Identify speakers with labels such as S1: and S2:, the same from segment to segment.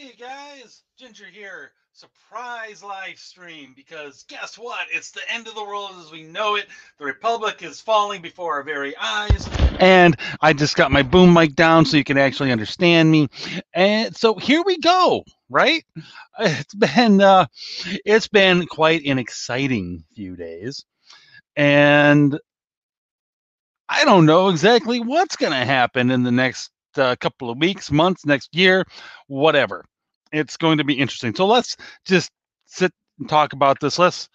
S1: Hey guys, Ginger here. Surprise live stream because guess what? It's the end of the world as we know it. The Republic is falling before our very eyes. And I just got my boom mic down so you can actually understand me. And so here we go, right? It's been uh, it's been quite an exciting few days. And I don't know exactly what's going to happen in the next uh, couple of weeks, months, next year, whatever. It's going to be interesting. So let's just sit and talk about this. Let's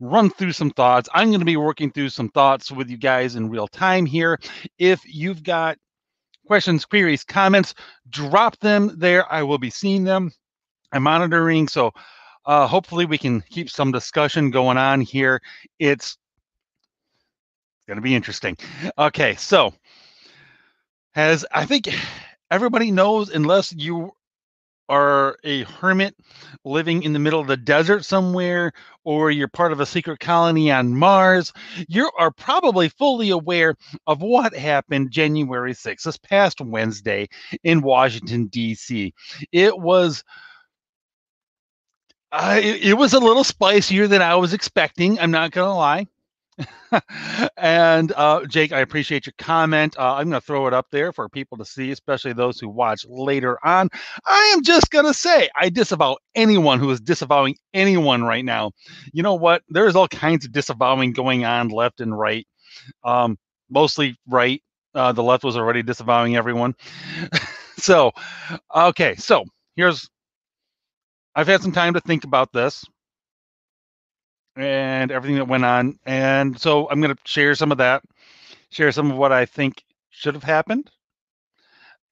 S1: run through some thoughts. I'm going to be working through some thoughts with you guys in real time here. If you've got questions, queries, comments, drop them there. I will be seeing them. I'm monitoring. So uh, hopefully we can keep some discussion going on here. It's going to be interesting. Okay, so as I think everybody knows, unless you are a hermit living in the middle of the desert somewhere, or you're part of a secret colony on Mars, you are probably fully aware of what happened January 6th, this past Wednesday in Washington, D.C. It was. Uh, it, it was a little spicier than I was expecting. I'm not going to lie. and uh, Jake, I appreciate your comment. Uh, I'm going to throw it up there for people to see, especially those who watch later on. I am just going to say I disavow anyone who is disavowing anyone right now. You know what? There's all kinds of disavowing going on left and right, um, mostly right. Uh, the left was already disavowing everyone. so, okay, so here's I've had some time to think about this and everything that went on. And so I'm going to share some of that, share some of what I think should have happened.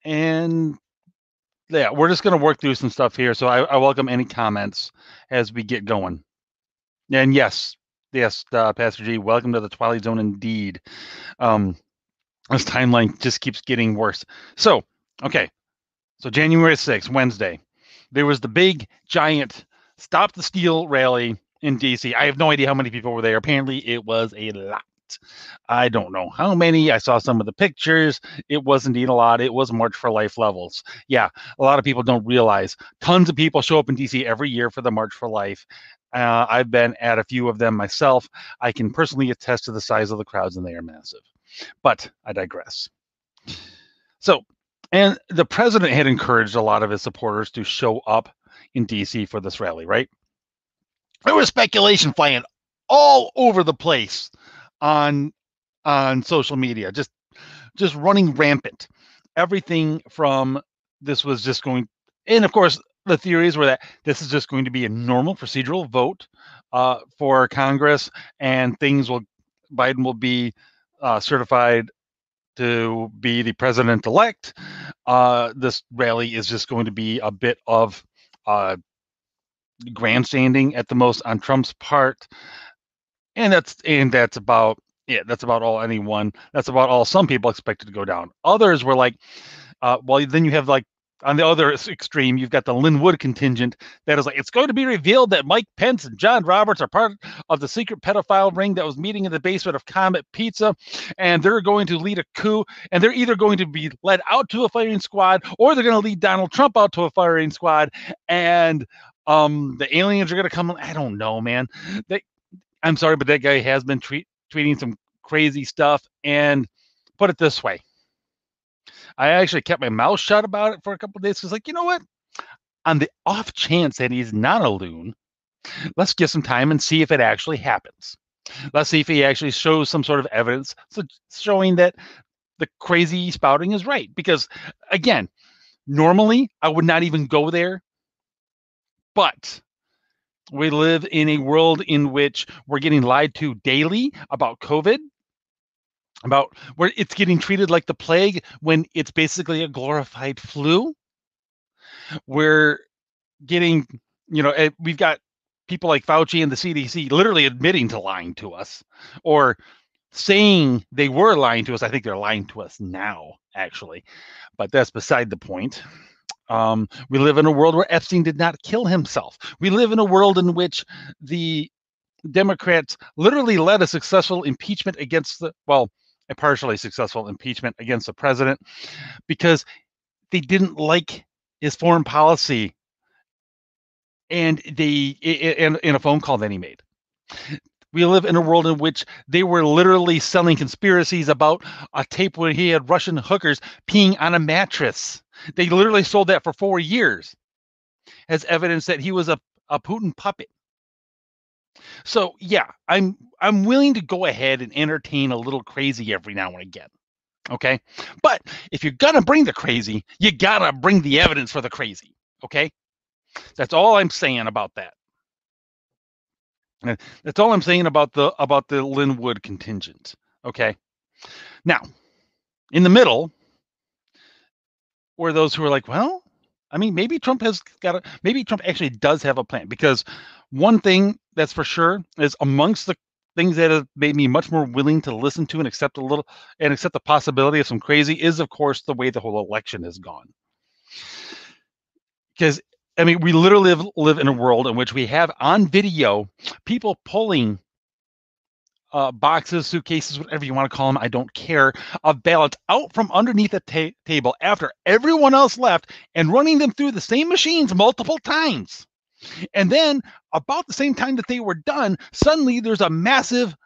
S1: And yeah, we're just going to work through some stuff here. So I, I, welcome any comments as we get going. And yes, yes, uh, Pastor G, welcome to the Twilight Zone indeed. Um, this timeline just keeps getting worse. So, okay. So January 6th, Wednesday, there was the big, giant Stop the Steal rally in DC. I have no idea how many people were there. Apparently, it was a lot. I don't know how many. I saw some of the pictures. It was indeed a lot. It was March for Life levels. Yeah, a lot of people don't realize tons of people show up in DC every year for the March for Life. Uh, I've been at a few of them myself. I can personally attest to the size of the crowds, and they are massive. But I digress. So, and the president had encouraged a lot of his supporters to show up in DC for this rally, right? There was speculation flying all over the place on on social media, just just running rampant. Everything from this was just going, and of course the theories were that this is just going to be a normal procedural vote uh, for Congress, and things will Biden will be uh, certified to be the president elect. Uh, this rally is just going to be a bit of uh, grandstanding at the most on Trump's part, and that's and that's about yeah, that's about all anyone. That's about all some people expected to go down. Others were like, uh, well, then you have like on the other extreme, you've got the Lin Wood contingent that is like, it's going to be revealed that Mike Pence and John Roberts are part of the secret pedophile ring that was meeting in the basement of Comet Pizza, and they're going to lead a coup, and they're either going to be led out to a firing squad or they're going to lead Donald Trump out to a firing squad, and um, the aliens are gonna come. I don't know, man. They, I'm sorry, but that guy has been tweet, tweeting some crazy stuff. And put it this way, I actually kept my mouth shut about it for a couple days. Cause like, you know what? On the off chance that he's not a loon, let's give some time and see if it actually happens. Let's see if he actually shows some sort of evidence so showing that the crazy spouting is right. Because again, normally I would not even go there but we live in a world in which we're getting lied to daily about COVID, about where it's getting treated like the plague when it's basically a glorified flu. We're getting, you know, eh, we've got people like Fauci and the CDC literally admitting to lying to us or saying they were lying to us. I think they're lying to us now, actually, but that's beside the point. Um, we live in a world where Epstein did not kill himself. We live in a world in which the Democrats literally led a successful impeachment against the, well, a partially successful impeachment against the president because they didn't like his foreign policy and they in, in a phone call that he made. We live in a world in which they were literally selling conspiracies about a tape where he had Russian hookers peeing on a mattress. They literally sold that for four years as evidence that he was a, a Putin puppet. So yeah, I'm I'm willing to go ahead and entertain a little crazy every now and again. Okay. But if you're gonna bring the crazy, you gotta bring the evidence for the crazy. Okay. That's all I'm saying about that. That's all I'm saying about the about the Lin Wood contingent. Okay. Now, in the middle, were those who are like, well, I mean, maybe Trump has got a maybe Trump actually does have a plan because one thing that's for sure is amongst the things that have made me much more willing to listen to and accept a little and accept the possibility of some crazy is of course the way the whole election has gone. Because I mean, we literally live, live in a world in which we have on video people pulling uh, boxes, suitcases, whatever you want to call them, I don't care, of ballots out from underneath the ta- table after everyone else left and running them through the same machines multiple times. And then, about the same time that they were done, suddenly there's a massive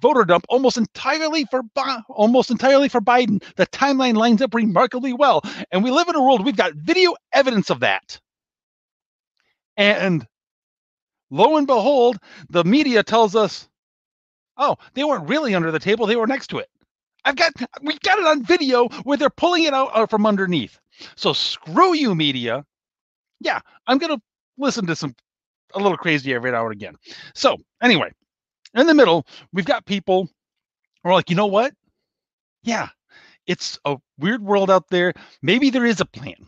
S1: voter dump almost entirely for almost entirely for Biden. The timeline lines up remarkably well, and we live in a world we've got video evidence of that. And lo and behold, the media tells us, "Oh, they weren't really under the table; they were next to it." I've got we've got it on video where they're pulling it out, out from underneath. So screw you, media. Yeah, I'm gonna listen to some a little crazy every now and again. So anyway, in the middle, we've got people who are like, you know what? Yeah, it's a weird world out there. Maybe there is a plan.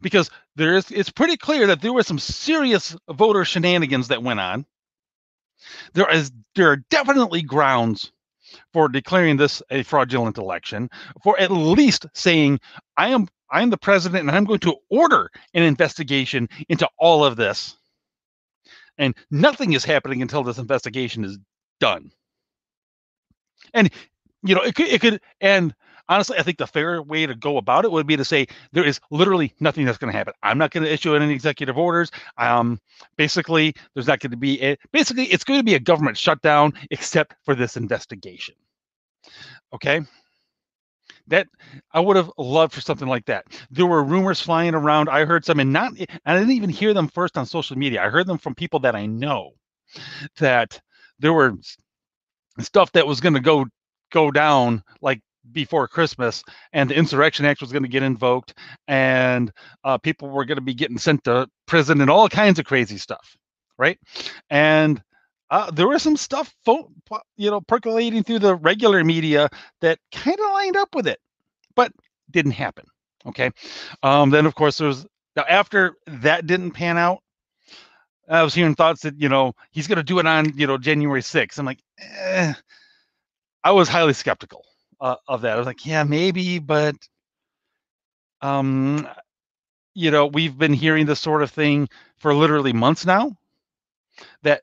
S1: Because there is it's pretty clear that there were some serious voter shenanigans that went on. There is there are definitely grounds for declaring this a fraudulent election, for at least saying, I am I am the president and I'm going to order an investigation into all of this. And nothing is happening until this investigation is done. And you know, it could it could and honestly, I think the fair way to go about it would be to say there is literally nothing that's going to happen. I'm not going to issue any executive orders. Um, basically, there's not going to be a, basically it's going to be a government shutdown except for this investigation. Okay that I would have loved for something like that. There were rumors flying around. I heard some, and not, and I didn't even hear them first on social media. I heard them from people that I know that there were stuff that was going to go go down like before Christmas, and the Insurrection Act was going to get invoked, and uh, people were going to be getting sent to prison and all kinds of crazy stuff, right? And uh, there was some stuff, you know, percolating through the regular media that kind of lined up with it, but didn't happen. Okay. Um, then, of course, there was now after that didn't pan out. I was hearing thoughts that you know he's going to do it on you know January 6th. I'm like, eh. I was highly skeptical uh, of that. I was like, yeah, maybe, but um, you know, we've been hearing this sort of thing for literally months now. That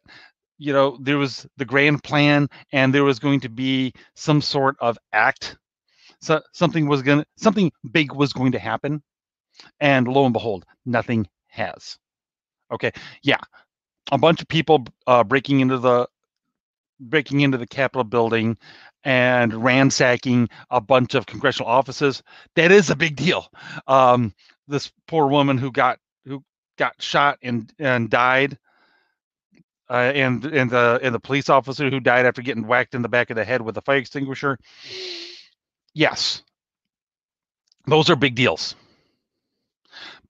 S1: you know there was the grand plan and there was going to be some sort of act so something was going to something big was going to happen and lo and behold nothing has okay yeah a bunch of people uh, breaking into the breaking into the capitol building and ransacking a bunch of congressional offices that is a big deal um, this poor woman who got who got shot and and died uh, and and the and the police officer who died after getting whacked in the back of the head with a fire extinguisher. Yes, those are big deals,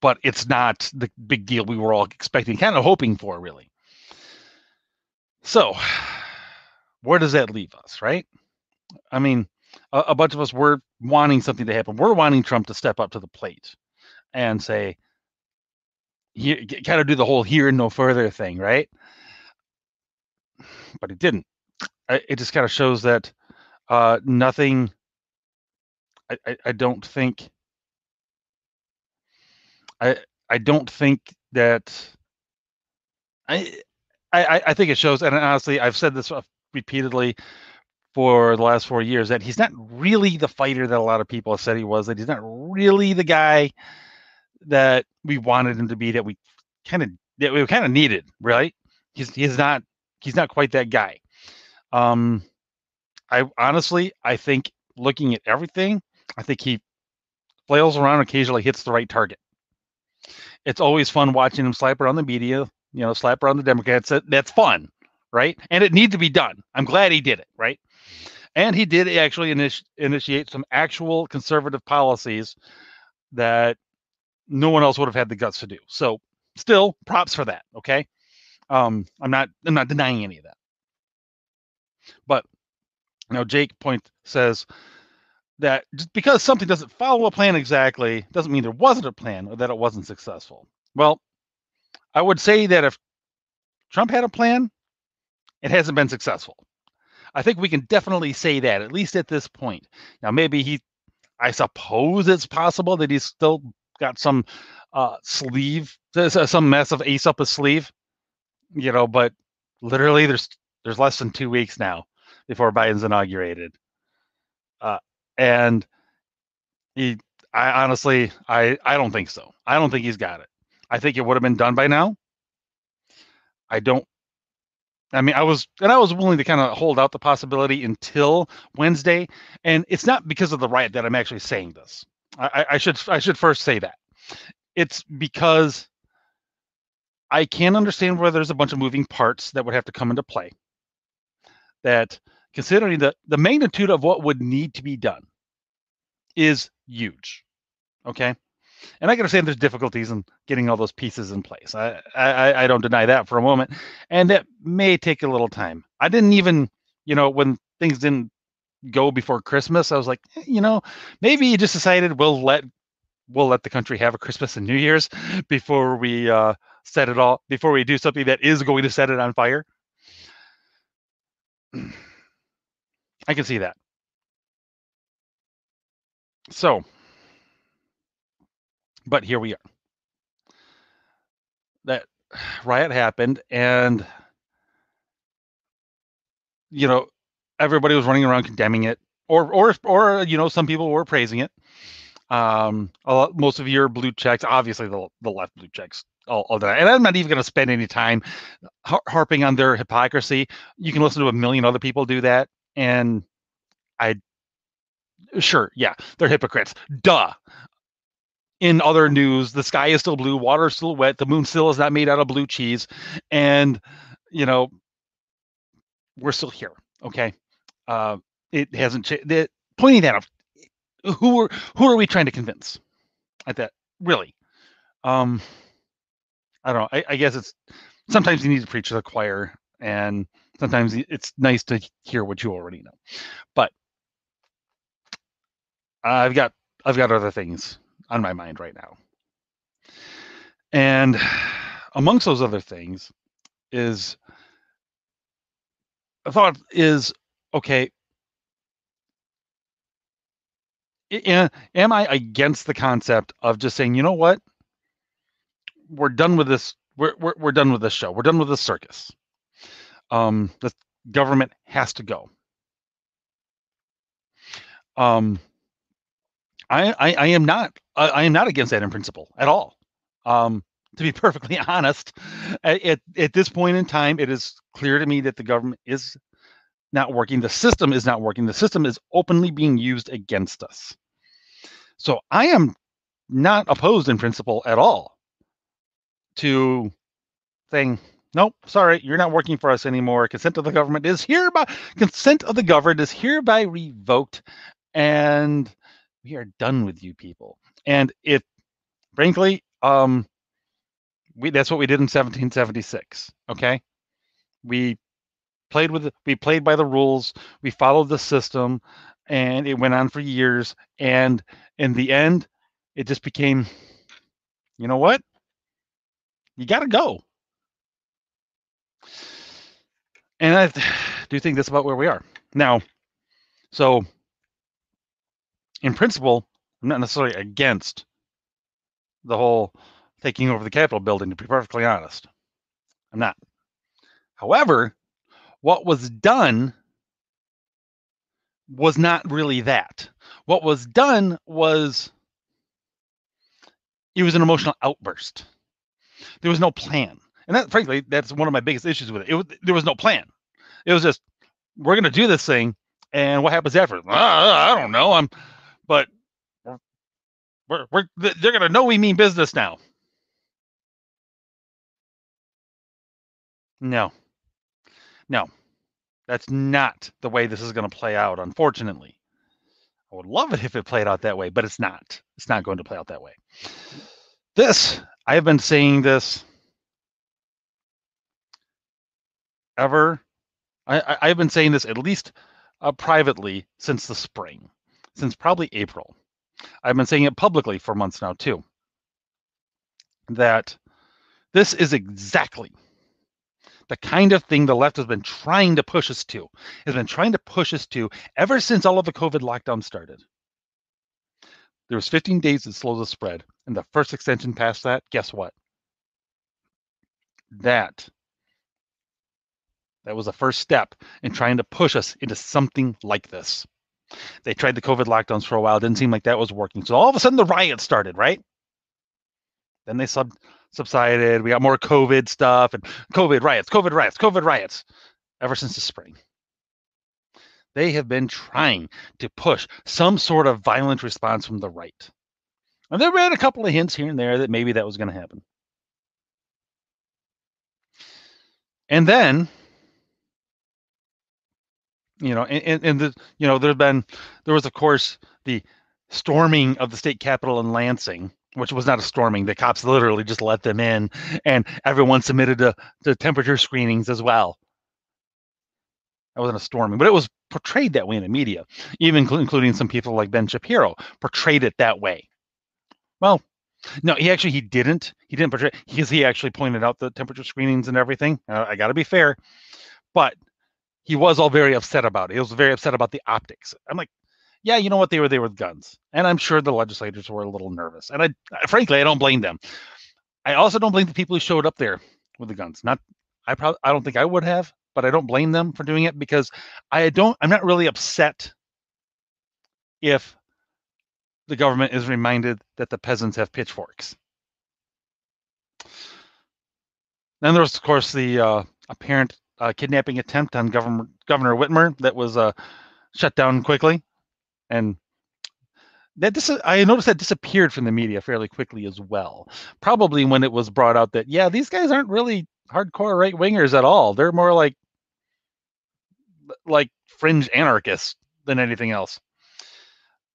S1: but it's not the big deal we were all expecting, kind of hoping for, really. So, where does that leave us, right? I mean, a, a bunch of us were wanting something to happen. We're wanting Trump to step up to the plate and say, kind of do the whole here and no further thing, right? but it didn't. It just kind of shows that uh, nothing. I, I, I don't think. I I don't think that. I I I think it shows, and honestly, I've said this repeatedly for the last four years that he's not really the fighter that a lot of people have said he was. That he's not really the guy that we wanted him to be. That we kind of that we kind of needed, right? He's he's not he's not quite that guy. Um, I honestly I think looking at everything, I think he flails around occasionally hits the right target. It's always fun watching him slap around the media, you know, slap around the Democrats. That's fun, right? And it needs to be done. I'm glad he did it, right? And he did actually initi- initiate some actual conservative policies that no one else would have had the guts to do. So, still, props for that. Okay, um, I'm not I'm not denying any of that. But know, Jake Point says that just because something doesn't follow a plan exactly doesn't mean there wasn't a plan or that it wasn't successful. Well, I would say that if Trump had a plan, it hasn't been successful. I think we can definitely say that, at least at this point. Now, maybe he, I suppose it's possible that he's still got some uh, sleeve, some mess of ace up his sleeve, you know, but literally there's there's less than two weeks now before Biden's inaugurated. Uh, and he, I honestly, I, I don't think so. I don't think he's got it. I think it would have been done by now. I don't I mean, I was and I was willing to kind of hold out the possibility until Wednesday, and it's not because of the riot that I'm actually saying this. I, I should I should first say that it's because I can understand where there's a bunch of moving parts that would have to come into play. That considering the the magnitude of what would need to be done is huge. Okay, and I can understand there's difficulties in getting all those pieces in place. I, I I don't deny that for a moment, and that may take a little time. I didn't even, you know, when things didn't go before Christmas, I was like, eh, you know, maybe you just decided we'll let we'll let the country have a Christmas and New Year's before we uh, set it all before we do something that is going to set it on fire. I can see that. So but here we are. That riot happened, and you know, everybody was running around condemning it, or or or you know, some people were praising it. Um, lot, most of your blue checks, obviously the the left blue checks, all, all that. And I'm not even going to spend any time har- harping on their hypocrisy. You can listen to a million other people do that, and I sure, yeah, they're hypocrites. Duh in other news, the sky is still blue, water is still wet, the moon still is not made out of blue cheese, and you know we're still here. Okay, uh, it hasn't changed. Pointing that out, who are who are we trying to convince? At that, really, um, I don't know. I, I guess it's sometimes you need to preach to the choir, and sometimes it's nice to hear what you already know. But I've got I've got other things on my mind right now. And amongst those other things is a thought is okay, am I against the concept of just saying, you know what? We're done with this. We're, we're, we're done with this show. We're done with this circus. Um, the government has to go. Um, I, I, am not I, I, am not against that in principle at all. Um, to be perfectly honest, at, at this point in time, it is clear to me that the government is not working. The system is not working. The system is openly being used against us. So I am not opposed in principle at all to saying, nope, sorry, you're not working for us anymore. Consent of the government is hereby consent of the government is hereby revoked and we are done with you people. And it, frankly, um, we that's what we did in 1776. Okay, we played with we played by the rules. We followed the system, and it went on for years. And in the end, it just became, you know what? You got to go. And I do think that's about where we are now. So in principle, I'm not necessarily against the whole taking over the Capitol building, to be perfectly honest. I'm not. However, what was done was not really that. What was done was it was an emotional outburst. There was no plan. and that frankly that's one of my biggest issues with it. it was, there was no plan. It was just we're going to do this thing, and what happens after? Uh, I don't know. I'm, but we're, we're they're going to know we mean business now. No, no, that's not the way this is going to play out. Unfortunately, I would love it if it played out that way, but it's not. It's not going to play out that way. This I have been saying this ever. I, I, have been saying this at least uh, privately since the spring, since probably April. I've been saying it publicly for months now too. That this is exactly the kind of thing the left has been trying to push us to, has been trying to push us to ever since all of the COVID lockdown started. There was 15 days to slow the spread, and the first extension past that, guess what? That that was the first step in trying to push us into something like this. They tried the COVID lockdowns for a while. Didn't seem like that was working. So all of a sudden the riots started, right? Then they sub subsided. We got more COVID stuff and COVID riots, COVID riots, COVID riots ever since the spring. They have been trying to push some sort of violent response from the right. And there been a couple of hints here and there that maybe that was going to happen. And then you know, and, and the you know, there's been there was of course the storming of the state capitol in Lansing, which was not a storming. The cops literally just let them in, and everyone submitted to, to temperature screenings as well. That wasn't a storming, but it was portrayed that way in the media, even including some people like Ben Shapiro portrayed it that way. Well, no, he actually he didn't. He didn't portray because he actually pointed out the temperature screenings and everything. Uh, I got to be fair, but he was all very upset about it. He was very upset about the optics. I'm like, yeah, you know what? They were there with guns, and I'm sure the legislators were a little nervous. And I, frankly, I don't blame them. I also don't blame the people who showed up there with the guns. Not, I probably, I don't think I would have, but I don't blame them for doing it because I don't. I'm not really upset if the government is reminded that the peasants have pitchforks. Then there's, of course, the uh, apparent uh, kidnapping attempt on Governor Governor Whitmer that was uh, shut down quickly, and that dis- I noticed that disappeared from the media fairly quickly as well. Probably when it was brought out that yeah, these guys aren't really hardcore right wingers at all. They're more like like fringe anarchists than anything else.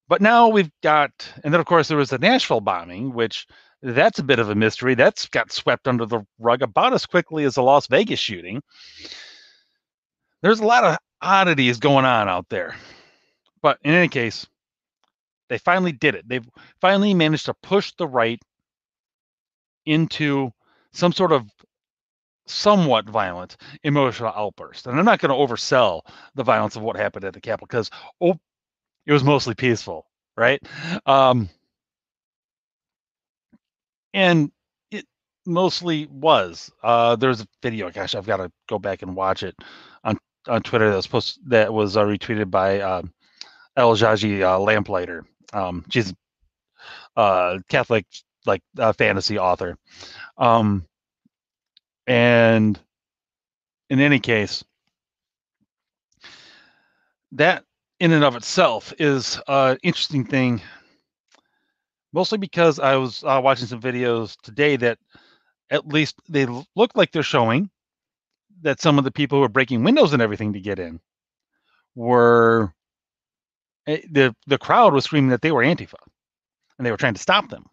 S1: But now we've got, and then of course there was the Nashville bombing, which that's a bit of a mystery. That's got swept under the rug about as quickly as the Las Vegas shooting. There's a lot of oddities going on out there. But in any case, they finally did it. They've finally managed to push the right into some sort of somewhat violent emotional outburst. And I'm not going to oversell the violence of what happened at the Capitol because oh, it was mostly peaceful, right? Um, and it mostly was. Uh, there's a video. Gosh, I've got to go back and watch it on on Twitter that was post that was uh, retweeted by uh, L. Jagi uh, Lamplighter. Um, she's a uh, Catholic like uh, fantasy author, um, and in any case, that in and of itself is an interesting thing mostly because I was uh, watching some videos today that at least they look like they're showing that some of the people who are breaking windows and everything to get in were eh, the the crowd was screaming that they were Antifa and they were trying to stop them.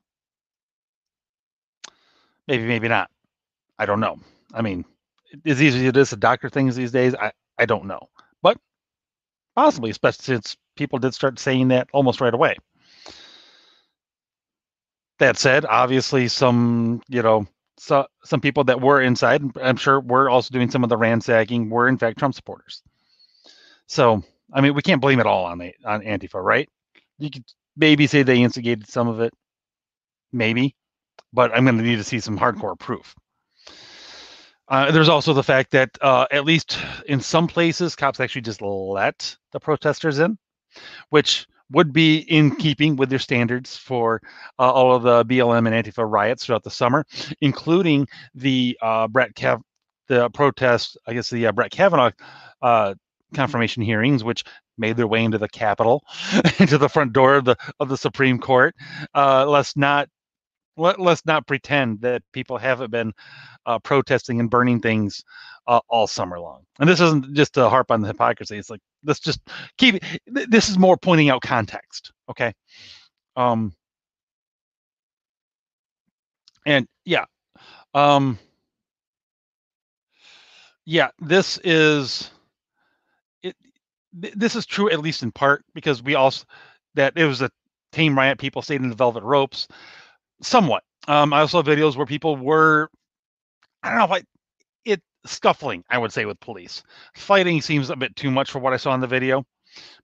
S1: Maybe, maybe not. I don't know. I mean, as easy as it is to doctor things these days, I, I don't know. But possibly, especially since people did start saying that almost right away. That said, obviously some, you know, so, some people that were inside, I'm sure were also doing some of the ransacking, were in fact Trump supporters. So, I mean, we can't blame it all on the on Antifa, right? You could maybe say they instigated some of it, maybe, but I'm going to need to see some hardcore proof. Uh, there's also the fact that uh, at least in some places, cops actually just let the protesters in, which would be in keeping with their standards for uh, all of the BLM and Antifa riots throughout the summer, including the uh, Brett Kav- the protest, I guess the uh, Brett Kavanaugh uh, confirmation hearings, which made their way into the Capitol, into the front door of the of the Supreme Court. Uh, let's not let, let's not pretend that people haven't been uh, protesting and burning things uh, all summer long. And this isn't just to harp on the hypocrisy. It's like let's just keep it. This is more pointing out context. Okay. Um. And yeah. Um. Yeah. This is. It. This is true at least in part because we also that it was a tame riot. People stayed in the velvet ropes somewhat. Um, I also have videos where people were, I don't know, like it scuffling. I would say with police, fighting seems a bit too much for what I saw in the video,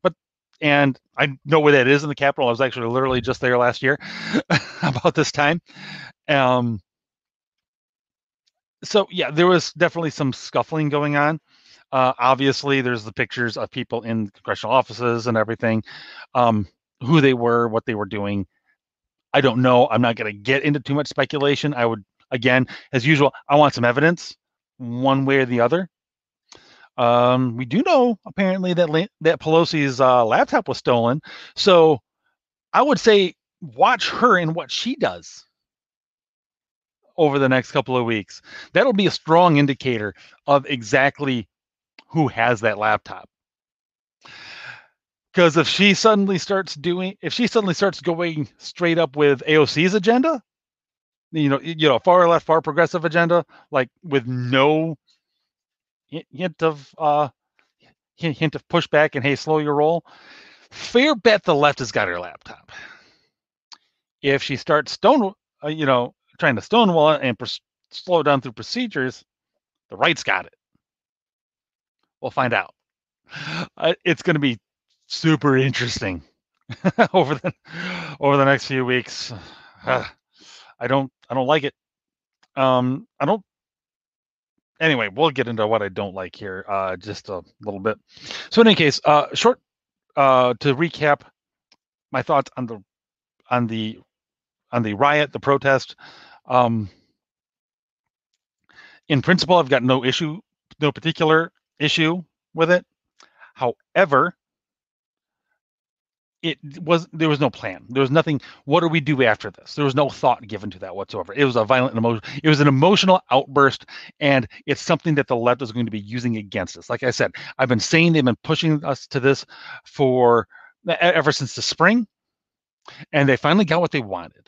S1: but and I know where that is in the Capitol. I was actually literally just there last year about this time. Um, so yeah, there was definitely some scuffling going on. Uh, obviously, there's the pictures of people in congressional offices and everything, um, who they were, what they were doing. I don't know. I'm not going to get into too much speculation. I would, again, as usual, I want some evidence, one way or the other. Um, we do know apparently that that Pelosi's uh, laptop was stolen, so I would say watch her and what she does over the next couple of weeks. That'll be a strong indicator of exactly who has that laptop. Because if she suddenly starts doing, if she suddenly starts going straight up with AOC's agenda, you know, you know, far left, far progressive agenda, like with no hint of uh hint of pushback and hey, slow your roll. Fair bet the left has got her laptop. If she starts stone, uh, you know, trying to stonewall and pr- slow down through procedures, the right's got it. We'll find out. Uh, it's going to be super interesting over the over the next few weeks. I don't I don't like it. Um, I don't. Anyway, we'll get into what I don't like here uh, just a little bit. So in any case, uh, short uh, to recap my thoughts on the on the on the riot, the protest. Um, in principle, I've got no issue, no particular issue with it. However, it was there was no plan. There was nothing. What do we do after this? There was no thought given to that whatsoever. It was a violent emotion. It was an emotional outburst, and it's something that the left is going to be using against us. Like I said, I've been saying they've been pushing us to this for ever since the spring, and they finally got what they wanted.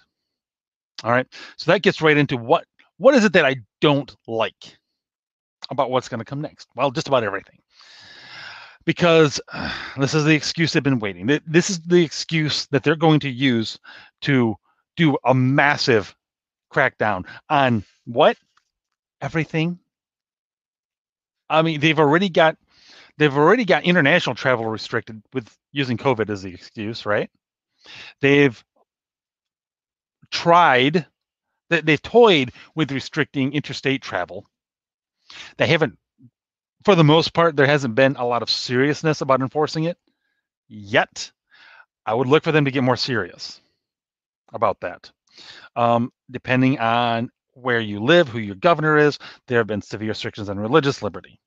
S1: All right, so that gets right into what what is it that I don't like about what's going to come next? Well, just about everything because uh, this is the excuse they've been waiting. This is the excuse that they're going to use to do a massive crackdown on what? Everything. I mean, they've already got they've already got international travel restricted with using COVID as the excuse, right? They've tried they've toyed with restricting interstate travel. They haven't for the most part, there hasn't been a lot of seriousness about enforcing it yet. I would look for them to get more serious about that. Um, depending on where you live, who your governor is, there have been severe restrictions on religious liberty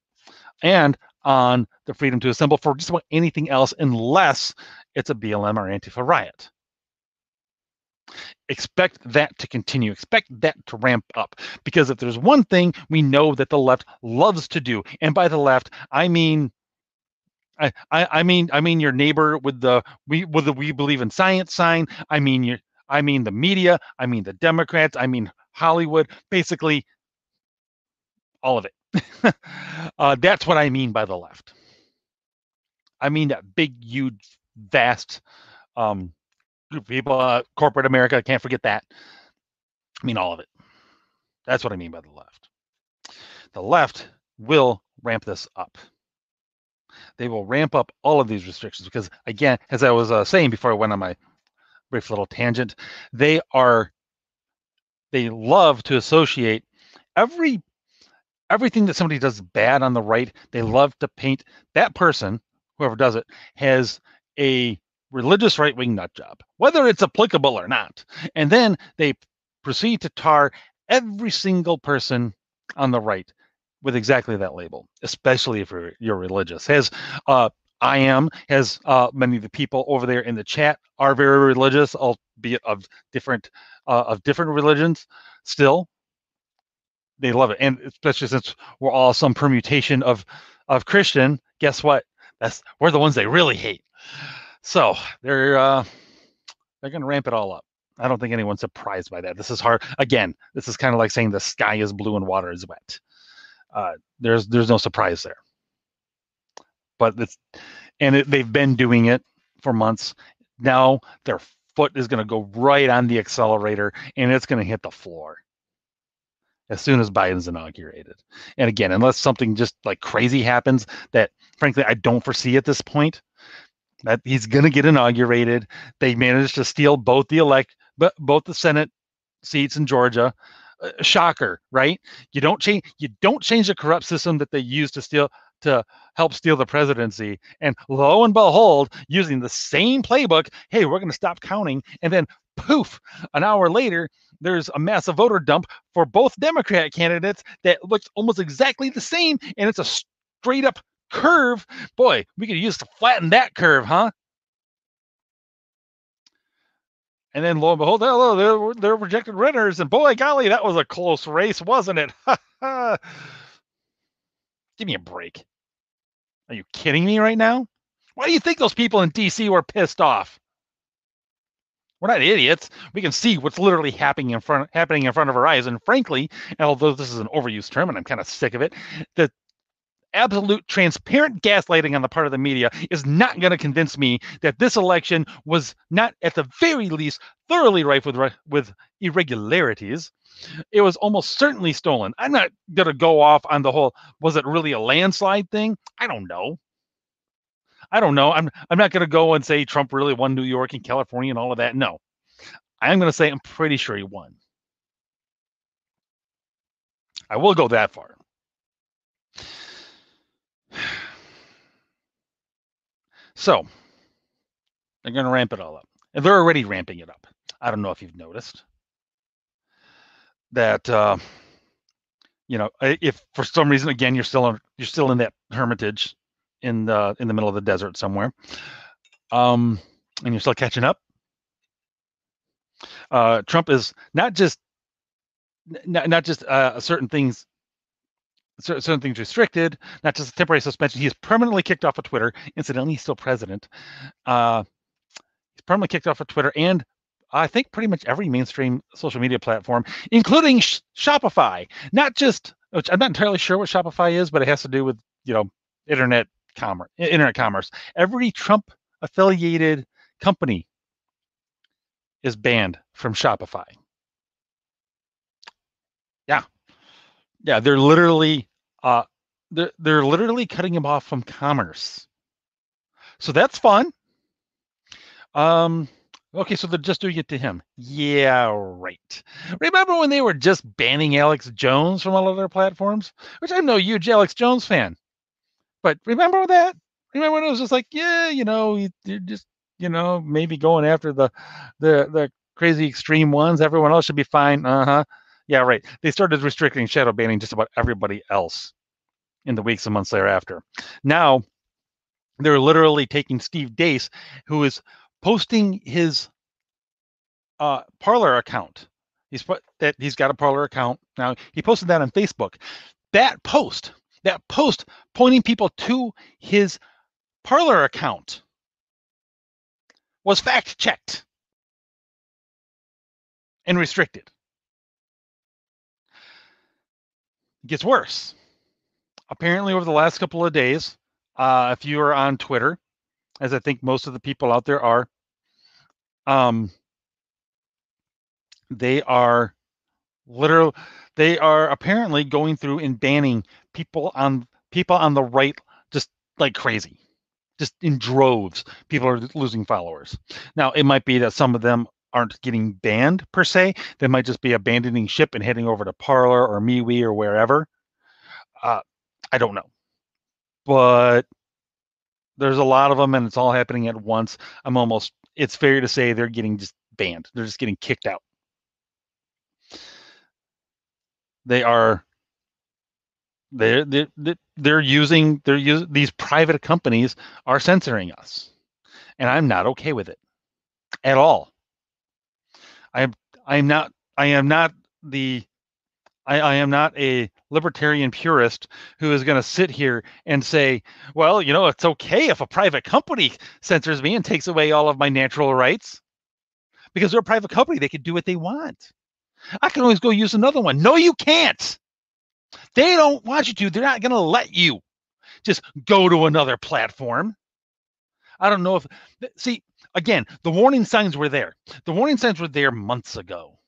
S1: and on the freedom to assemble for just about anything else unless it's a BLM or Antifa riot expect that to continue expect that to ramp up because if there's one thing we know that the left loves to do and by the left i mean I, I, mean I mean your neighbor with the we with the we believe in science sign. I mean your I mean the media. I mean the Democrats. I mean Hollywood. Basically, all of it. uh, that's what I mean by the left. I mean that big, huge, vast um, people, uh, corporate America, can't forget that. I mean, all of it. That's what I mean by the left. The left will ramp this up. They will ramp up all of these restrictions because, again, as I was uh, saying before I went on my brief little tangent, they are they love to associate every everything that somebody does bad on the right. They love to paint that person, whoever does it, has a religious right wing nut job, whether it's applicable or not. And then they proceed to tar every single person on the right with exactly that label, especially if you're, you're religious. As uh, I am, as uh, many of the people over there in the chat are very religious, albeit of different uh, of different religions. Still, they love it, and especially since we're all some permutation of of Christian. Guess what? That's we're the ones they really hate. So they're uh, they're going to ramp it all up. I don't think anyone's surprised by that. This is hard. Again, this is kind of like saying the sky is blue and water is wet. Uh, there's there's no surprise there. But it's and it, they've been doing it for months. Now their foot is going to go right on the accelerator and it's going to hit the floor as soon as Biden's inaugurated. And again, unless something just like crazy happens that frankly I don't foresee at this point, that he's going to get inaugurated. They managed to steal both the elect, but both the Senate seats in Georgia. Uh, shocker, right? You don't change. You don't change the corrupt system that they use to steal to help steal the presidency. And lo and behold, using the same playbook, hey, we're going to stop counting, and then poof, an hour later, there's a massive voter dump for both Democrat candidates that looks almost exactly the same, and it's a straight up curve. Boy, we could use to flatten that curve, huh? And then lo and behold, hello, they're, they're rejected renters. And boy, golly, that was a close race, wasn't it? Give me a break. Are you kidding me right now? Why do you think those people in DC were pissed off? We're not idiots. We can see what's literally happening in front happening in front of our eyes. And frankly, although this is an overused term and I'm kind of sick of it, the absolute transparent gaslighting on the part of the media is not going to convince me that this election was not at the very least thoroughly rife with with irregularities. It was almost certainly stolen. I'm not going to go off on the whole was it really a landslide thing? I don't know. I don't know. I'm i'm not going to go and say trump really won new york and california and all of that. No. I'm going to say i'm pretty sure he won. I will go that far So they're going to ramp it all up. And they're already ramping it up. I don't know if you've noticed that, uh, you know, if for some reason, again, you're still in, you're still in that hermitage in the in the middle of the desert somewhere, um, and you're still catching up. Uh, Trump is not just not, not just uh, certain things certain things restricted, not just a temporary suspension. He is permanently kicked off of Twitter. Incidentally, he's still president. Uh, he's permanently kicked off of Twitter and I think pretty much every mainstream social media platform, including Sh- Shopify. Not just, which I'm not entirely sure what Shopify is, but it has to do with you know internet commerce. Internet commerce. Every Trump affiliated company is banned from Shopify. Yeah, yeah, they're literally uh, they're, they're literally cutting him off from commerce. So that's fun. Um, okay, so they're just doing it to him. Yeah, right. Remember when they were just banning Alex Jones from all of their platforms? Which I'm no huge Alex Jones fan. But remember that? Remember when it was just like, yeah, you know, you're just, you know, maybe going after the the the crazy extreme ones. Everyone else should be fine. Uh-huh. Yeah, right. They started restricting shadow banning just about everybody else in the weeks and months thereafter. Now, they're literally taking Steve Deace, who is posting his uh, Parler account. He's put that he's got a Parler account now. He posted that on Facebook. That post, that post pointing people to his Parler account, was fact checked and restricted. It gets worse. Apparently, over the last couple of days, uh, if you are on Twitter, as I think most of the people out there are, um, they are literal. They are apparently going through and banning people on people on the right just like crazy, just in droves. People are losing followers. Now, it might be that some of them aren't getting banned per se. They might just be abandoning ship and heading over to Parler or MeWe or wherever. Uh, I don't know, but there's a lot of them, and it's all happening at once. I'm almost. It's fair to say they're getting just banned. They're just getting kicked out. They are. They're they're they're using they're using these private companies are censoring us, and I'm not okay with it at all. I am I am not I am not the I, I am not a libertarian purist who is going to sit here and say, well, you know, it's okay if a private company censors me and takes away all of my natural rights because they're a private company. They can do what they want. I can always go use another one. No, you can't. They don't want you to. They're not going to let you just go to another platform. I don't know if, see, again, the warning signs were there. The warning signs were there months ago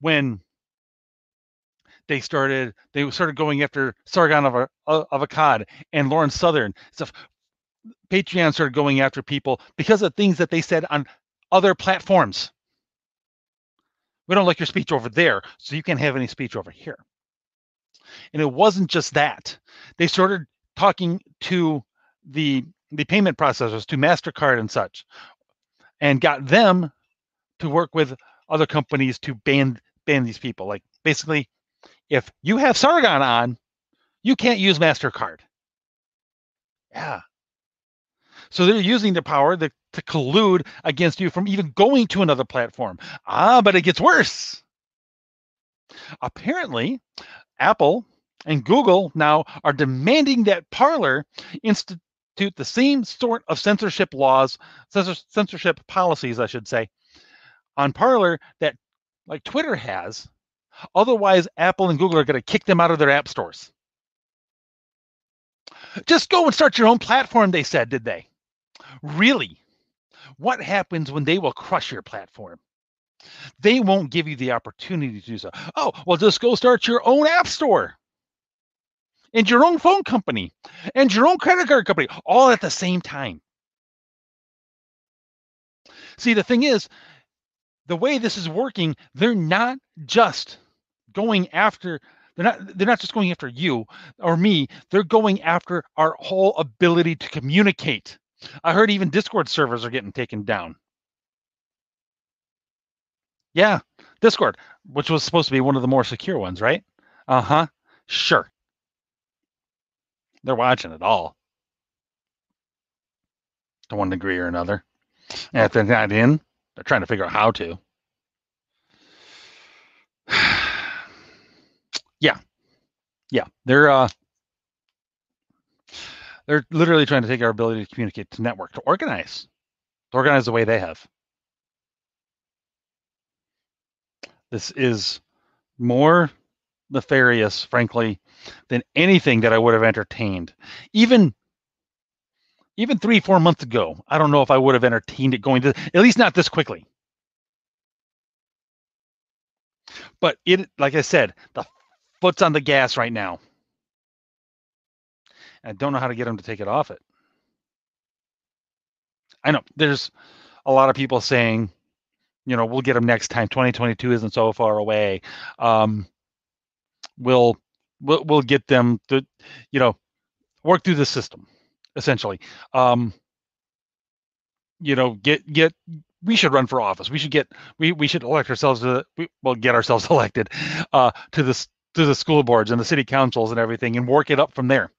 S1: when they started they started going after Sargon of a uh, of Akkad and Lauren Southern stuff. Patreon started going after people because of things that they said on other platforms. We don't like your speech over there, so you can't have any speech over here. And it wasn't just that. They started talking to the the payment processors, to MasterCard and such, and got them to work with other companies to ban ban these people. Like basically, if you have Sargon on, you can't use MasterCard. Yeah. So they're using the power to, to collude against you from even going to another platform. Ah, but it gets worse. Apparently, Apple and Google now are demanding that Parler institute the same sort of censorship laws, censorship policies, I should say, on Parler that like Twitter has. Otherwise, Apple and Google are going to kick them out of their app stores. Just go and start your own platform, they said, did they? Really? What happens when they will crush your platform? They won't give you the opportunity to do so. Oh, well, just go start your own app store and your own phone company and your own credit card company all at the same time. See, the thing is, the way this is working, they're not just going after they're not they're not just going after you or me they're going after our whole ability to communicate. I heard even discord servers are getting taken down. Yeah discord which was supposed to be one of the more secure ones right? Uh-huh sure they're watching it all to one degree or another and if they're not in they're trying to figure out how to. yeah. Yeah. They're uh they're literally trying to take our ability to communicate, to network, to organize, to organize the way they have. This is more nefarious, frankly, than anything that I would have entertained. Even even three, four months ago, I don't know if I would have entertained it going to, at least not this quickly. But it, like I said, the foot's on the gas right now. I don't know how to get them to take it off it. I know there's a lot of people saying, you know, we'll get them next time. 2022 isn't so far away. Um, we'll, we'll we'll get them to, you know, work through the system essentially. Um, you know, get get we should run for office. We should get we we should elect ourselves to we, well get ourselves elected uh, to the to the school boards and the city councils and everything and work it up from there.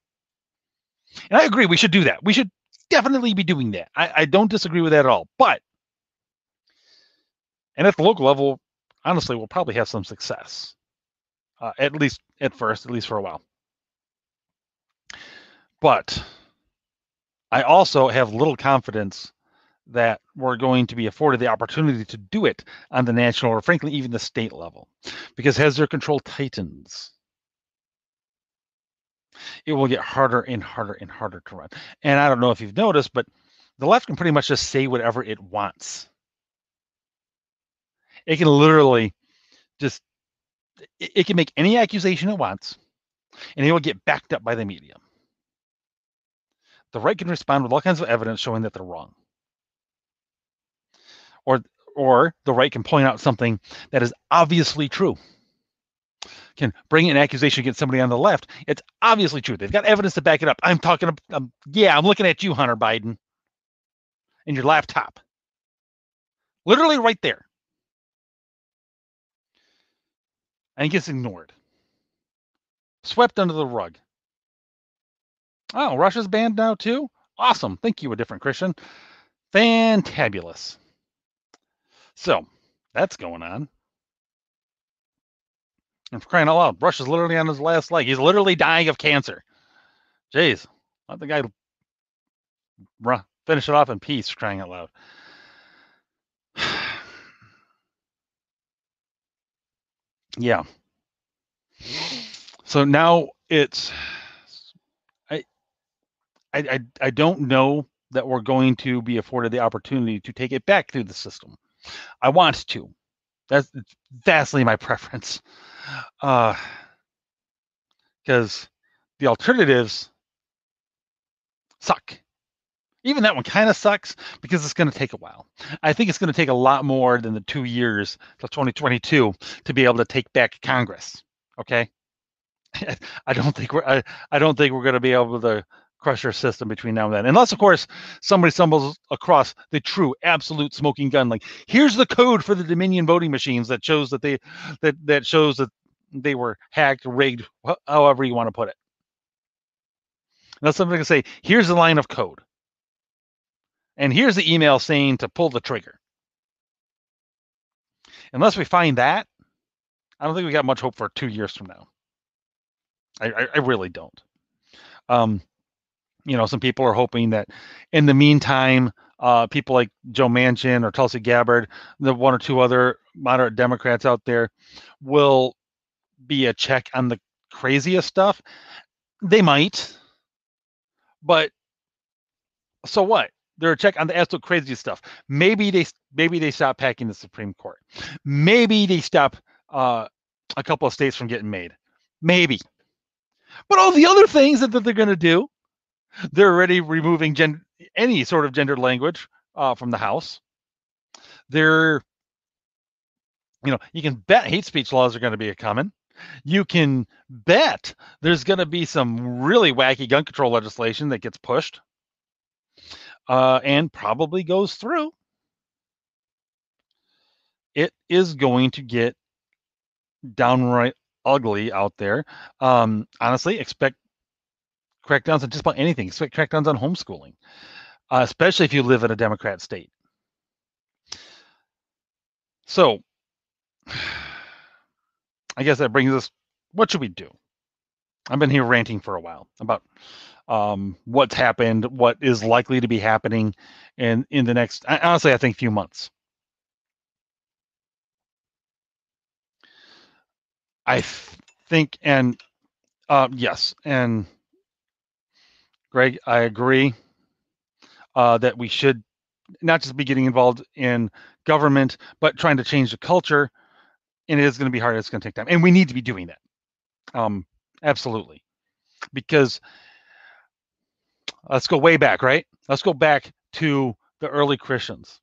S1: And I agree, we should do that. We should definitely be doing that. I, I don't disagree with that at all. But and at the local level, honestly, we'll probably have some success. Uh, at least at first, at least for a while. But I also have little confidence that we're going to be afforded the opportunity to do it on the national or frankly even the state level. Because as their control tightens it will get harder and harder and harder to run. And i don't know if you've noticed but the left can pretty much just say whatever it wants. It can literally just it, can make any accusation it wants and it will get backed up by the media the right can respond with all kinds of evidence showing that they're wrong. Or, or the right can point out something that is obviously true. can bring an accusation against somebody on the left, it's obviously true. They've got evidence to back it up. I'm talking, um, yeah, I'm looking at you, Hunter Biden, and your laptop. Literally right there. And it gets ignored, swept under the rug. Oh, Rush's banned now too? Awesome. Thank you, a different Christian. Fantabulous. So that's going on. For crying out loud, Rush's literally on his last leg. He's literally dying of cancer. Jeez, let the guy finish it off in peace, crying out loud. Yeah. So now it's I I I don't know that we're going to be afforded the opportunity to take it back through the system. I want to. That's vastly my preference. Uh because the alternatives suck. Even that one kind of sucks because it's going to take a while. I think it's going to take a lot more than the two years till 2022 to be able to take back Congress. Okay, I don't think we're I, I don't think we're going to be able to crush our system between now and then, unless of course somebody stumbles across the true absolute smoking gun. Like here's the code for the Dominion voting machines that shows that they that that shows that they were hacked, rigged, however you want to put it. Now somebody can say, here's the line of code. And here's the email saying to pull the trigger. Unless we find that, I don't think we got much hope for two years from now. I, I, I really don't. Um, you know, some people are hoping that in the meantime, uh, people like Joe Manchin or Tulsi Gabbard, the one or two other moderate Democrats out there, will be a check on the craziest stuff. They might, but so what? They're check on the absolute craziest stuff. Maybe they maybe they stop packing the Supreme Court. Maybe they stop uh, a couple of states from getting made. Maybe. But all the other things that, that they're going to do, they're already removing gen- any sort of gendered language uh, from the House. They're, you know, you can bet hate speech laws are going to be a coming. You can bet there's going to be some really wacky gun control legislation that gets pushed uh, and probably goes through. It is going to get downright ugly out there. Um, honestly, expect crackdowns on just about anything. Expect crackdowns on homeschooling, uh, especially if you live in a Democrat state. So, I guess that brings us. What should we do? I've been here ranting for a while about um, what's happened, what is likely to be happening, in in the next. Honestly, I think few months. I think, and uh, yes, and Greg, I agree uh, that we should not just be getting involved in government, but trying to change the culture. And it is going to be hard. It's going to take time, and we need to be doing that. Um, absolutely, because let's go way back, right? Let's go back to the early Christians.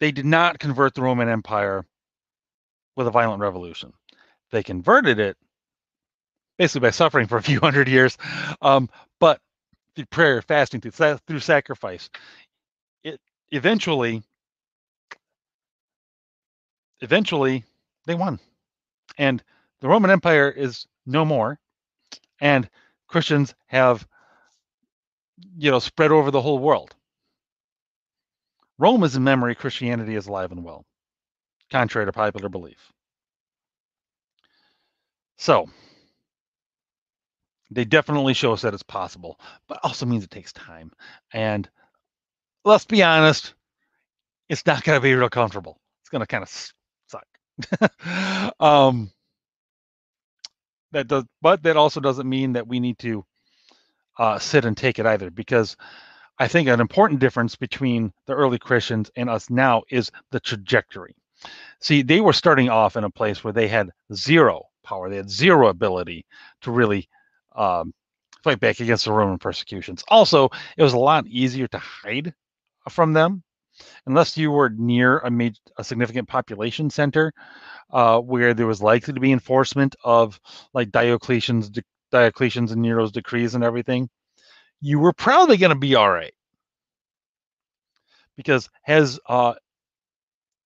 S1: They did not convert the Roman Empire with a violent revolution. They converted it basically by suffering for a few hundred years, um, but through prayer, fasting, through, through sacrifice. It eventually, eventually, they won, and the Roman Empire is no more, and Christians have, you know, spread over the whole world. Rome is in memory, Christianity is alive and well, contrary to popular belief. So, they definitely show us that it's possible, but also means it takes time. And let's be honest, it's not going to be real comfortable. It's going to kind of suck. um, that does, but that also doesn't mean that we need to uh, sit and take it either, because I think an important difference between the early Christians and us now is the trajectory. See, they were starting off in a place where they had zero power, they had zero ability to really um, fight back against the Roman persecutions. Also, it was a lot easier to hide from them unless you were near a major, a significant population center. uh, where there was likely to be enforcement of like Diocletian's Diocletian's and Nero's decrees and everything, you were probably going to be all right. Because as uh,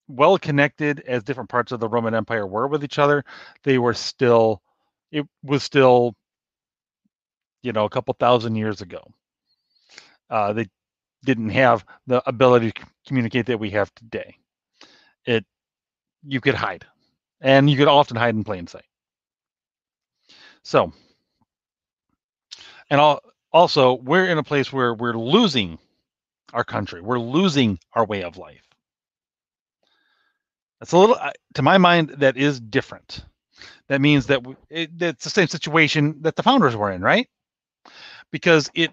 S1: well connected as different parts of the Roman Empire were with each other, they were still, it was still, you know, a couple thousand years ago. Uh, they didn't have the ability to communicate that we have today. It, you could hide, and you could often hide in plain sight. So, and also, we're in a place where we're losing our country. We're losing our way of life. That's a little, to my mind, that is different. That means that it, it's the same situation that the founders were in, right? Because it,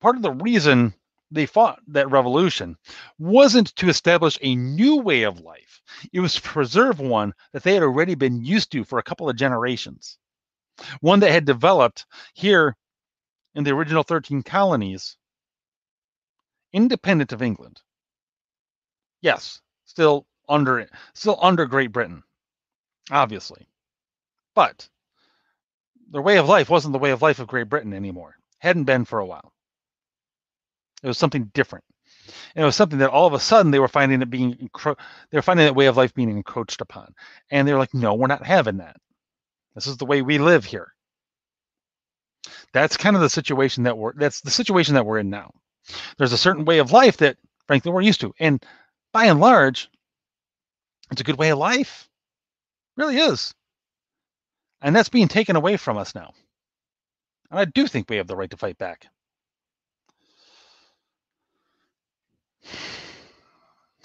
S1: part of the reason they fought that revolution wasn't to establish a new way of life. It was to preserve one that they had already been used to for a couple of generations. One that had developed here in the original 13 colonies, independent of England. Yes, still under still under Great Britain, obviously. But their way of life wasn't the way of life of Great Britain anymore. Hadn't been for a while. It was something different. And it was something that all of a sudden they were finding it being encro- they were finding that way of life being encroached upon. And they're like, no, we're not having that. This is the way we live here. That's kind of the situation that we're that's the situation that we're in now. There's a certain way of life that frankly we're used to. And by and large, it's a good way of life. It really is. And that's being taken away from us now. And I do think we have the right to fight back.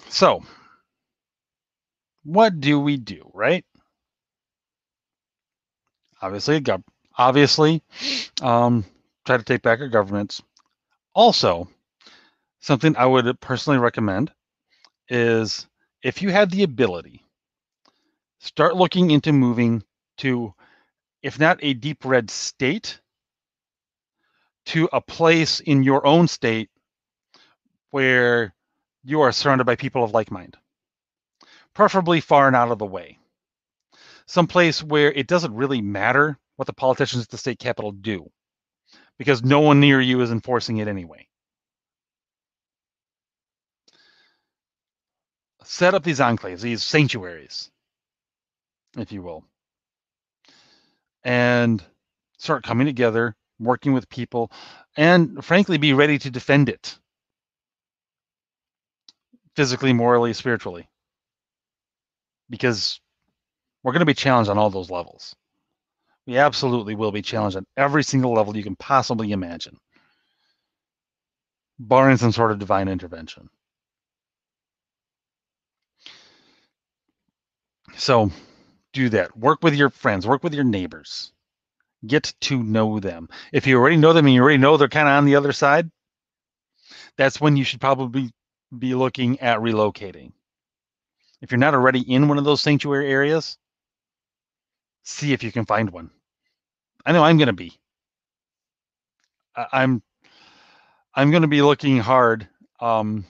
S1: So, what do we do, right? Obviously, obviously, um, try to take back our governments. Also, something I would personally recommend is if you have the ability, start looking into moving to, if not a deep red state, to a place in your own state where you are surrounded by people of like mind, preferably far and out of the way. Some place where it doesn't really matter what the politicians at the state capitol do because no one near you is enforcing it anyway. Set up these enclaves, these sanctuaries, if you will, and start coming together, working with people, and frankly, be ready to defend it physically, morally, spiritually. Because we're going to be challenged on all those levels. We absolutely will be challenged on every single level you can possibly imagine, barring some sort of divine intervention. So do that. Work with your friends, work with your neighbors. Get to know them. If you already know them and you already know they're kind of on the other side, that's when you should probably be looking at relocating. If you're not already in one of those sanctuary areas, see if you can find one. I know I'm going to be. I, am I'm going to be looking hard. Um,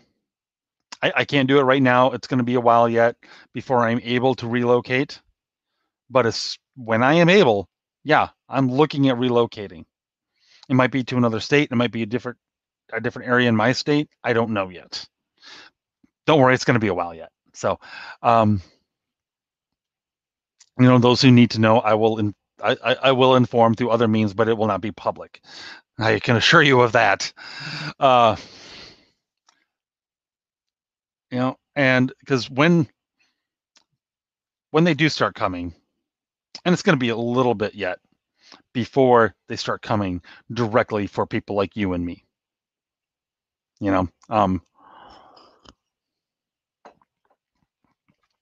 S1: I, I can't do it right now. It's going to be a while yet before I'm able to relocate. But it's when I am able, yeah, I'm looking at relocating. It might be to another state. It might be a different a different area in my state. I don't know yet don't worry, it's going to be a while yet. So, um, you know, those who need to know, I will in, I, I, will inform through other means, but it will not be public. I can assure you of that. Uh, you know, and because when when they do start coming, and it's going to be a little bit yet before they start coming directly for people like you and me. You know, um,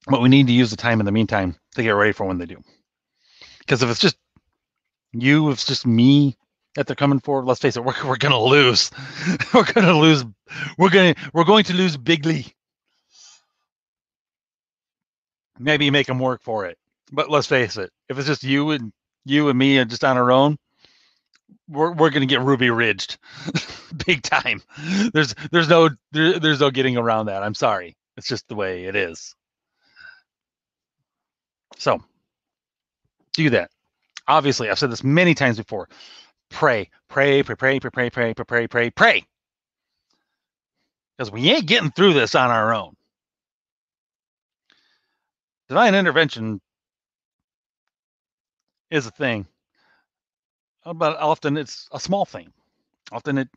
S1: But we need to use the time in the meantime to get ready for when they do. Because if it's just you, if it's just me that they're coming for, let's face it, we're, we're gonna lose. we're gonna lose. We're gonna we're going to lose bigly. Maybe make them work for it. But let's face it, if it's just you and you and me and just on our own, we're we're gonna get ruby ridged, big time. There's there's no there, there's no getting around that. I'm sorry. It's just the way it is. So do that. Obviously, I've said this many times before. Pray, pray, pray, pray, pray, pray, pray, pray, pray, pray. Because we ain't getting through this on our own. Divine intervention is a thing, but often it's a small thing. Often it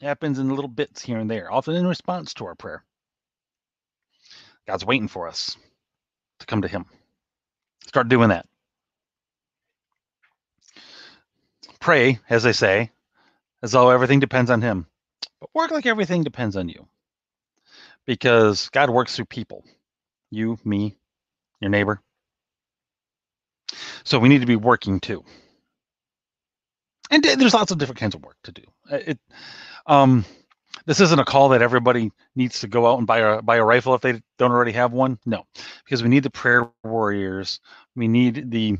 S1: happens in little bits here and there, often in response to our prayer. God's waiting for us to come to Him. Start doing that. Pray, as they say, as though everything depends on Him, but work like everything depends on you. Because God works through people you, me, your neighbor. So we need to be working too. And there's lots of different kinds of work to do. Uh, it, um, this isn't a call that everybody needs to go out and buy a buy a rifle if they don't already have one. No, because we need the prayer warriors. We need the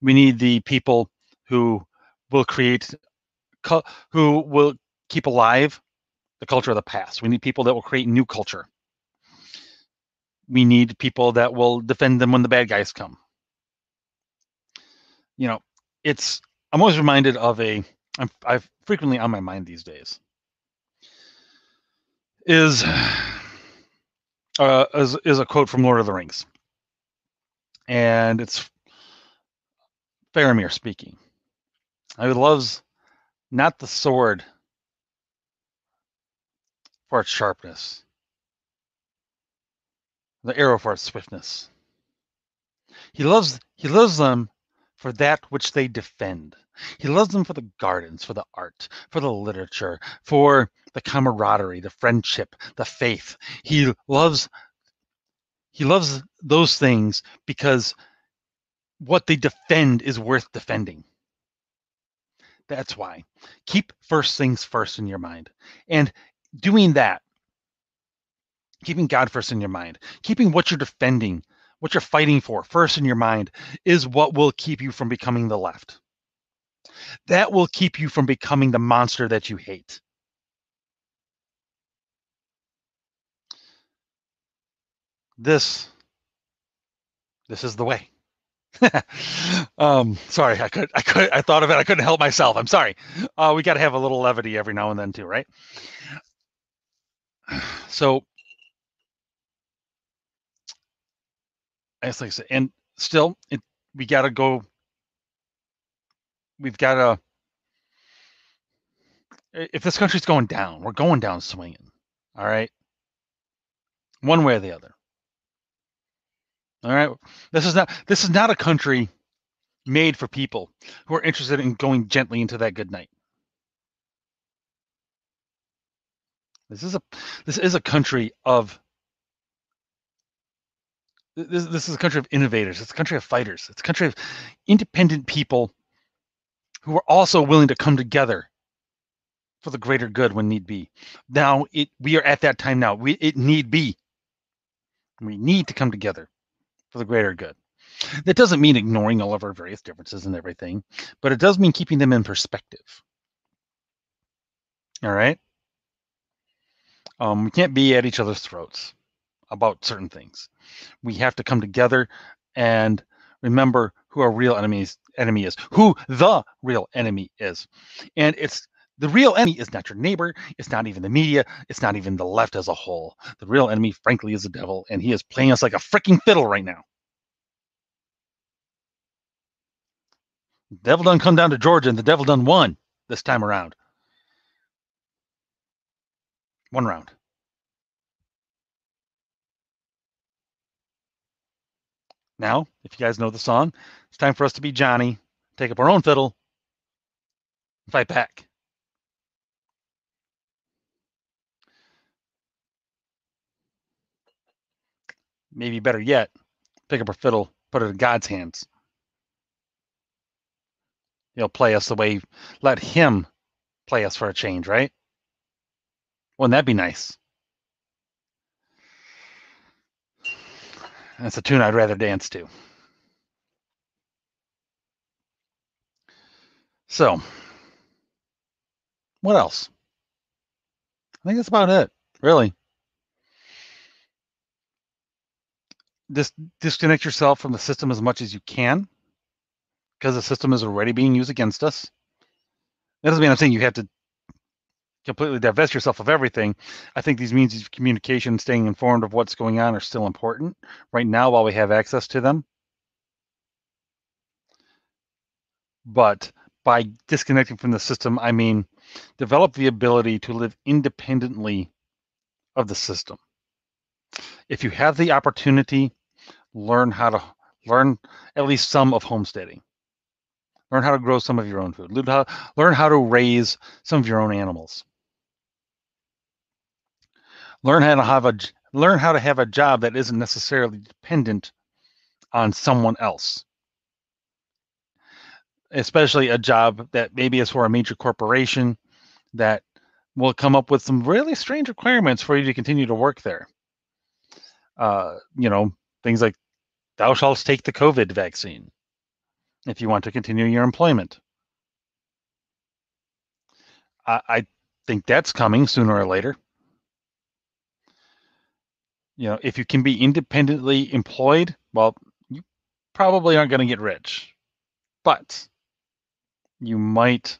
S1: we need the people who will create who will keep alive the culture of the past. We need people that will create new culture. We need people that will defend them when the bad guys come. You know, it's I'm always reminded of a I'm I've frequently on my mind these days is uh, is, is a quote from Lord of the Rings, and it's Faramir speaking. He loves not the sword for its sharpness, the arrow for its swiftness. He loves he loves them for that which they defend. He loves them for the gardens, for the art, for the literature, for the camaraderie, the friendship, the faith. He loves he loves those things because what they defend is worth defending. That's why. Keep first things first in your mind. And doing that, keeping God first in your mind, keeping what you're defending, what you're fighting for first in your mind is what will keep you from becoming the left. That will keep you from becoming the monster that you hate. This this is the way. um sorry, I could I could I thought of it, I couldn't help myself. I'm sorry. Uh we gotta have a little levity every now and then too, right? So as like I said, and still it we gotta go we've got to if this country's going down, we're going down swinging. All right, one way or the other. All right, this is not this is not a country made for people who are interested in going gently into that good night. This is a this is a country of this, this is a country of innovators. It's a country of fighters. It's a country of independent people who are also willing to come together for the greater good when need be. Now it we are at that time now. We it need be. We need to come together for the greater good. That doesn't mean ignoring all of our various differences and everything, but it does mean keeping them in perspective. All right. Um, we can't be at each other's throats about certain things. We have to come together and remember who our real enemies enemy is, who the real enemy is. And it's the real enemy is not your neighbor, it's not even the media, it's not even the left as a whole. The real enemy, frankly, is the devil, and he is playing us like a freaking fiddle right now. The devil done come down to Georgia, and the devil done won this time around. One round. Now, if you guys know the song, it's time for us to be Johnny, take up our own fiddle, fight back. Maybe better yet, pick up a fiddle, put it in God's hands. He'll play us the way, let Him play us for a change, right? Wouldn't that be nice? That's a tune I'd rather dance to. So, what else? I think that's about it, really. Dis- disconnect yourself from the system as much as you can because the system is already being used against us. That doesn't mean I'm saying you have to completely divest yourself of everything. I think these means of communication, staying informed of what's going on, are still important right now while we have access to them. But by disconnecting from the system, I mean develop the ability to live independently of the system. If you have the opportunity, learn how to learn at least some of homesteading. Learn how to grow some of your own food. Learn how, to raise some of your own animals. Learn how to have a learn how to have a job that isn't necessarily dependent on someone else. Especially a job that maybe is for a major corporation that will come up with some really strange requirements for you to continue to work there. Uh, you know, things like thou shalt take the COVID vaccine if you want to continue your employment. I, I think that's coming sooner or later. You know, if you can be independently employed, well, you probably aren't going to get rich, but you might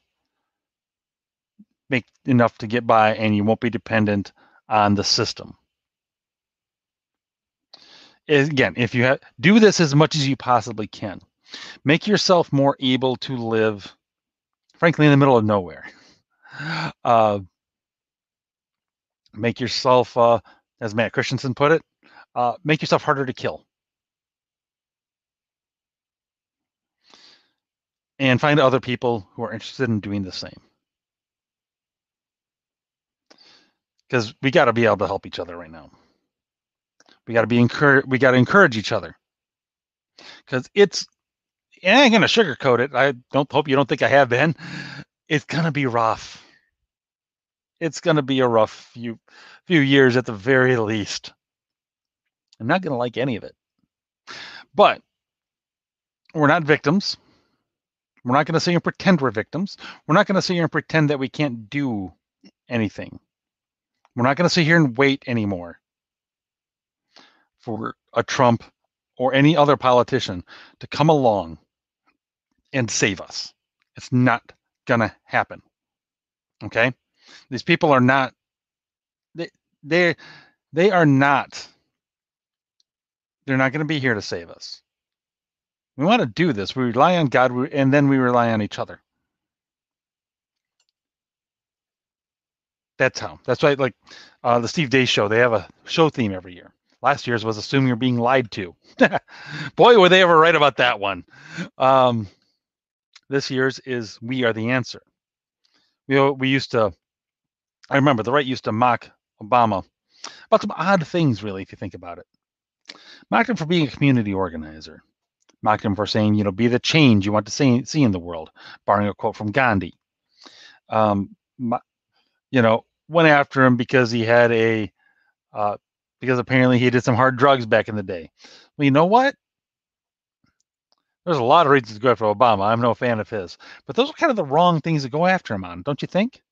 S1: make enough to get by and you won't be dependent on the system. Again, if you have, do this as much as you possibly can. Make yourself more able to live, frankly, in the middle of nowhere. Uh, make yourself, uh, as Matt Christensen put it, uh, make yourself harder to kill. And find other people who are interested in doing the same. Because we got to be able to help each other right now. We got to be encourage. We got to encourage each other. Because it's I ain't gonna sugarcoat it. I don't hope you don't think I have been. It's gonna be rough. It's gonna be a rough few few years at the very least. I'm not gonna like any of it. But we're not victims. We're not gonna sit here and pretend we're victims. We're not gonna sit here and pretend that we can't do anything. We're not gonna sit here and wait anymore for a Trump or any other politician to come along and save us. It's not gonna happen. Okay? These people are not they they they are not they're not going to be here to save us. We want to do this. We rely on God and then we rely on each other. That's how. That's why, like uh, the Steve Deace show, they have a show theme every year. Last year's was "Assume You're Being Lied to." Boy, were they ever right about that one. Um, this year's is We Are the Answer. We, we used to, I remember the right used to mock Obama about some odd things, really, if you think about it. Mocked him for being a community organizer. Mocked him for saying, you know, be the change you want to see, see in the world, borrowing a quote from Gandhi. Um, you know, went after him because he had a, uh, because apparently he did some hard drugs back in the day. Well, you know what? There's a lot of reasons to go after Obama. I'm no fan of his, but those are kind of the wrong things to go after him on, don't you think?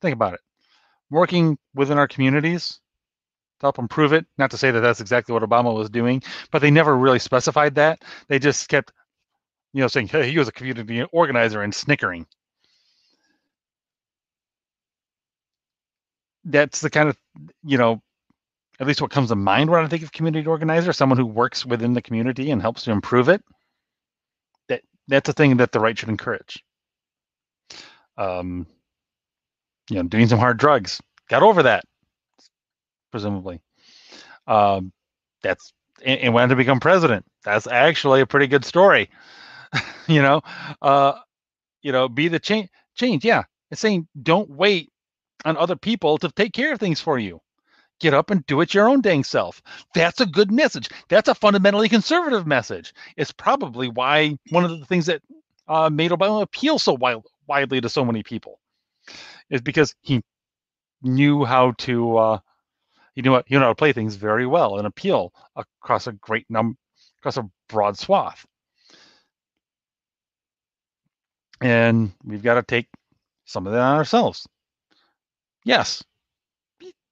S1: Think about it. Working within our communities to help improve it. Not to say that that's exactly what Obama was doing, but they never really specified that. They just kept, you know, saying, "Hey, he was a community organizer," and snickering. That's the kind of, you know, at least what comes to mind when I think of community organizer, someone who works within the community and helps to improve it. That that's a thing that the right should encourage. Um, you know, doing some hard drugs, got over that, presumably. Um, that's and, and went to become president. That's actually a pretty good story. you know, uh, you know, be the change. Change, yeah. It's saying don't wait on other people to take care of things for you. Get up and do it your own dang self. That's a good message. That's a fundamentally conservative message. It's probably why one of the things that uh, made Obama appeal so wild, widely to so many people is because he knew how to uh, he knew, he knew how to play things very well and appeal across a great num across a broad swath. And we've got to take some of that on ourselves. Yes,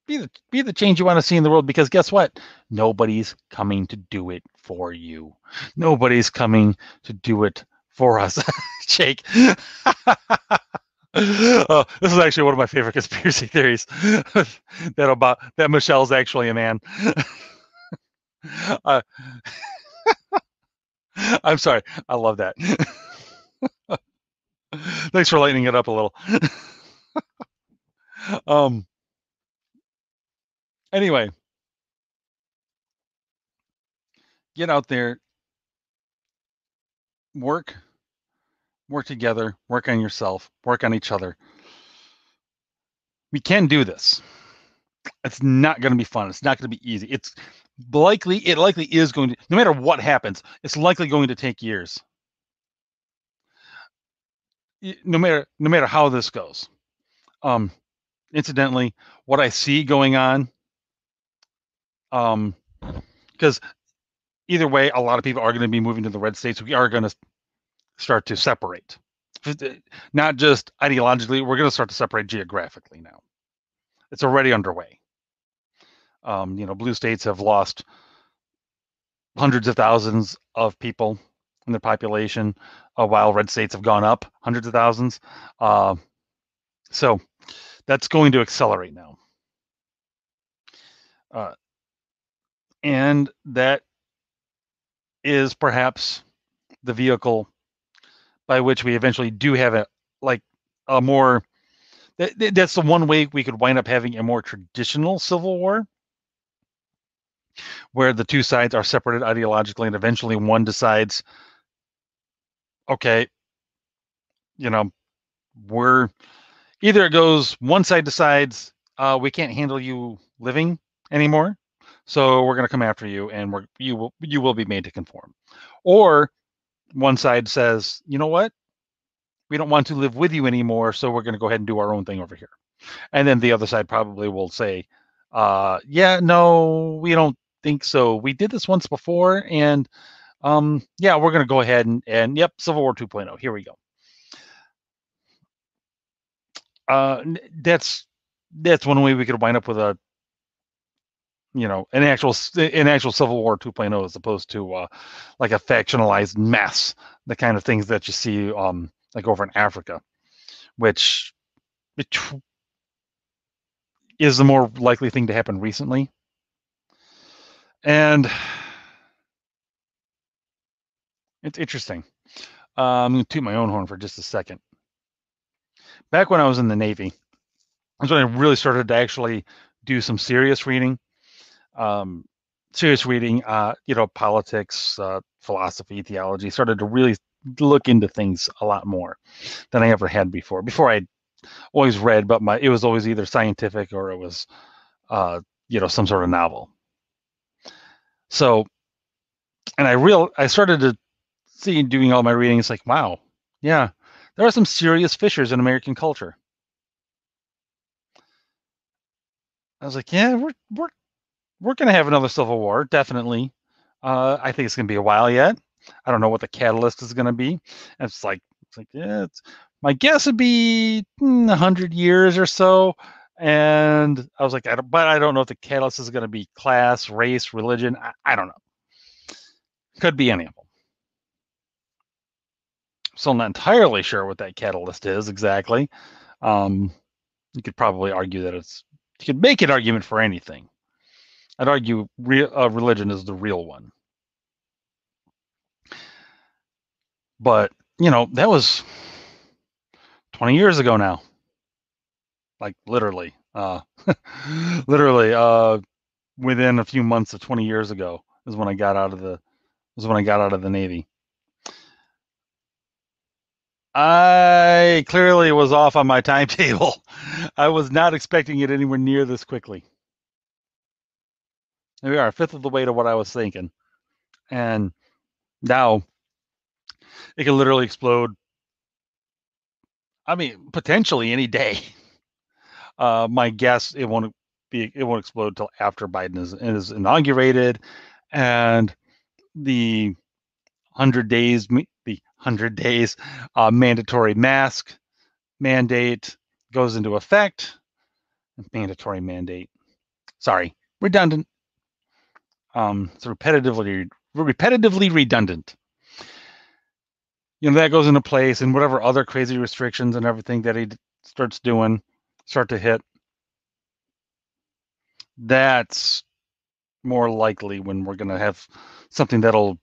S1: be the be the change you want to see in the world because guess what? Nobody's coming to do it for you. Nobody's coming to do it for us. Jake. Uh, this is actually one of my favorite conspiracy theories that about that michelle's actually a man. Uh, i'm sorry. I love that. Thanks for lightening it up a little. Um Anyway, get out there, work, work together, work on yourself, work on each other. We can do this. It's not going to be fun. It's not going to be easy. It's likely, it likely is going to, no matter what happens, it's likely going to take years. No matter, no matter how this goes. Um, incidentally, what I see going on um, because either way, a lot of people are going to be moving to the red states. We are going to start to separate, not just ideologically. We're going to start to separate geographically now. It's already underway. Um, you know, blue states have lost hundreds of thousands of people in their population, uh, while red states have gone up hundreds of thousands. Uh, so that's going to accelerate now. Uh, and that is perhaps the vehicle by which we eventually do have a like a more that, that's the one way we could wind up having a more traditional civil war where the two sides are separated ideologically and eventually one decides okay you know we're either it goes one side decides uh, we can't handle you living anymore so we're going to come after you, and we're you will you will be made to conform. Or one side says, you know what, we don't want to live with you anymore, so we're going to go ahead and do our own thing over here. And then the other side probably will say, uh, yeah, no, we don't think so. We did this once before, and um, yeah, we're going to go ahead and, and yep, Civil War 2.0. Here we go. Uh, that's that's one way we could wind up with a you know an actual an actual civil war 2.0 as opposed to uh, like a factionalized mess the kind of things that you see um like over in africa which is the more likely thing to happen recently. And it's interesting. Uh, i'm going to toot my own horn for just a second. Back when i was in the navy that's when i really started to actually do some serious reading um, serious reading, uh, you know, politics, uh, philosophy, theology, started to really look into things a lot more than I ever had before. Before I always read, but my it was always either scientific or it was, uh, you know, some sort of novel. So, and I real I started to see doing all my reading. It's like, wow, yeah, there are some serious fissures in American culture. I was like, yeah, we're we're we're going to have another civil war, definitely. Uh, I think it's going to be a while yet. I don't know what the catalyst is going to be. It's like, it's like, yeah, it's, my guess would be hmm, a hundred years or so. And I was like, I but I don't know if the catalyst is going to be class, race, religion. I, I don't know. Could be any of them. So I'm not entirely sure what that catalyst is exactly. Um, you could probably argue that it's you could make an argument for anything. I'd argue real uh, religion is the real one. But, you know, that was 20 years ago now. Like literally. Uh literally uh within a few months of 20 years ago is when I got out of the was when I got out of the Navy. I clearly was off on my timetable. I was not expecting it anywhere near this quickly. We are, a fifth of the way to what I was thinking. And now it can literally explode. I mean, potentially any day. Uh, my guess it won't be it won't explode until after Biden is is inaugurated, and the hundred days the hundred days uh, mandatory mask mandate goes into effect. Mandatory mandate sorry, redundant. Um, it's repetitively repetitively redundant. You know that goes into place, and whatever other crazy restrictions and everything that he starts doing start to hit. That's more likely when we're going to have something that'll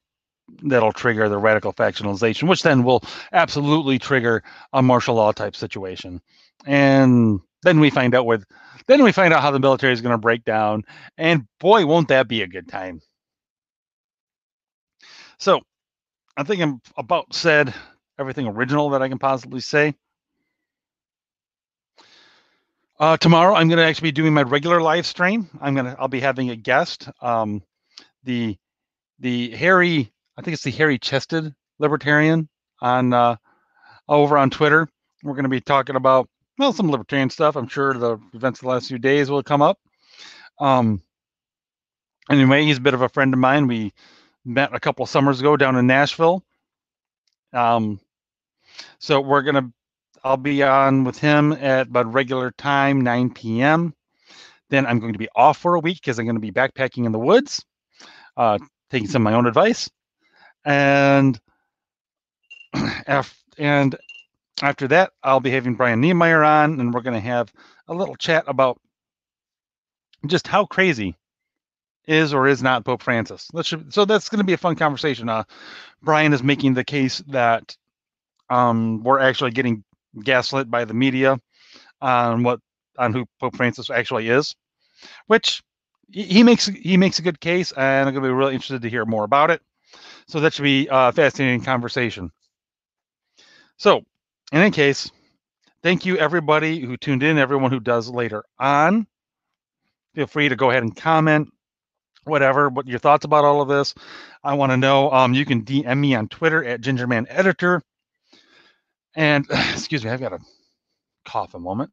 S1: that'll trigger the radical factionalization, which then will absolutely trigger a martial law type situation. And then we find out with then we find out how the military is going to break down, and boy, won't that be a good time. So, I think I'm about said everything original that I can possibly say. Uh, tomorrow, I'm going to actually be doing my regular live stream. I'm gonna I'll be having a guest. Um, the the hairy, I think it's the hairy Chested Libertarian on uh, over on Twitter. We're going to be talking about well some libertarian stuff. I'm sure the events of the last few days will come up. Um, anyway, he's a bit of a friend of mine. We met a couple summers ago down in Nashville. Um, so we're gonna, I'll be on with him at about regular time, 9 p.m. Then I'm going to be off for a week because I'm going to be backpacking in the woods, uh, taking some of my own advice, and after and after that, I'll be having Brian Niemeier on, and we're going to have a little chat about just how crazy is or is not Pope Francis. So that's going to be a fun conversation. Uh, Brian is making the case that um, we're actually getting gaslit by the media on what on who Pope Francis actually is, which he makes he makes a good case, and I'm going to be really interested to hear more about it. So that should be a fascinating conversation. So, in any case, thank you everybody who tuned in, everyone who does later on. Feel free to go ahead and comment whatever, what your thoughts about all of this. I want to know. Um, you can DM me on Twitter at Gingerman Editor. And excuse me, I've got to cough a moment.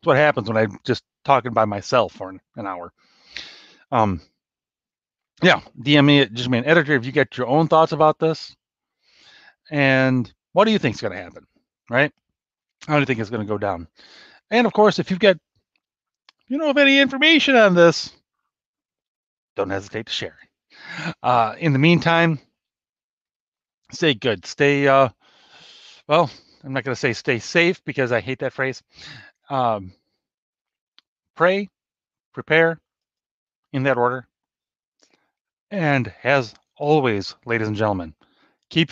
S1: That's what happens when I'm just talking by myself for an, an hour. Um, yeah, DM me at Gingerman Editor if you get your own thoughts about this. And what do you think is going to happen? Right? How do you think it's going to go down? And of course, if you've got you know of any information on this, don't hesitate to share. Uh, in the meantime, stay good. Stay, uh, well, I'm not going to say stay safe because I hate that phrase. Um, pray, prepare in that order. And as always, ladies and gentlemen, keep